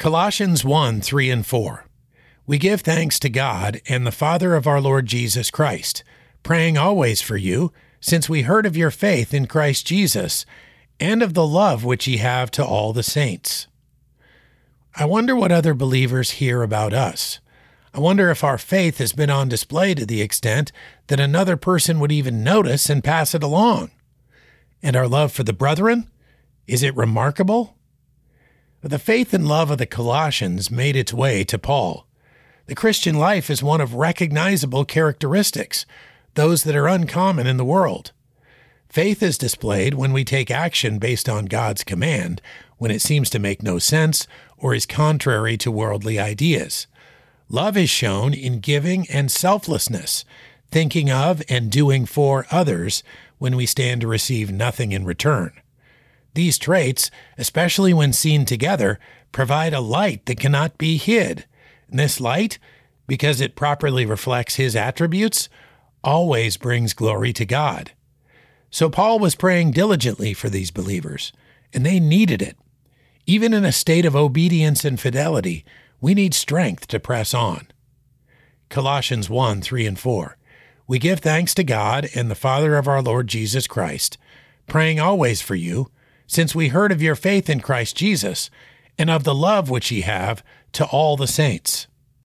Colossians 1 3 and 4. We give thanks to God and the Father of our Lord Jesus Christ, praying always for you, since we heard of your faith in Christ Jesus, and of the love which ye have to all the saints. I wonder what other believers hear about us. I wonder if our faith has been on display to the extent that another person would even notice and pass it along. And our love for the brethren? Is it remarkable? The faith and love of the Colossians made its way to Paul. The Christian life is one of recognizable characteristics, those that are uncommon in the world. Faith is displayed when we take action based on God's command, when it seems to make no sense or is contrary to worldly ideas. Love is shown in giving and selflessness, thinking of and doing for others when we stand to receive nothing in return. These traits, especially when seen together, provide a light that cannot be hid. And this light, because it properly reflects His attributes, always brings glory to God. So Paul was praying diligently for these believers, and they needed it. Even in a state of obedience and fidelity, we need strength to press on. Colossians 1 3 and 4. We give thanks to God and the Father of our Lord Jesus Christ, praying always for you since we heard of your faith in Christ Jesus, and of the love which ye have to all the saints.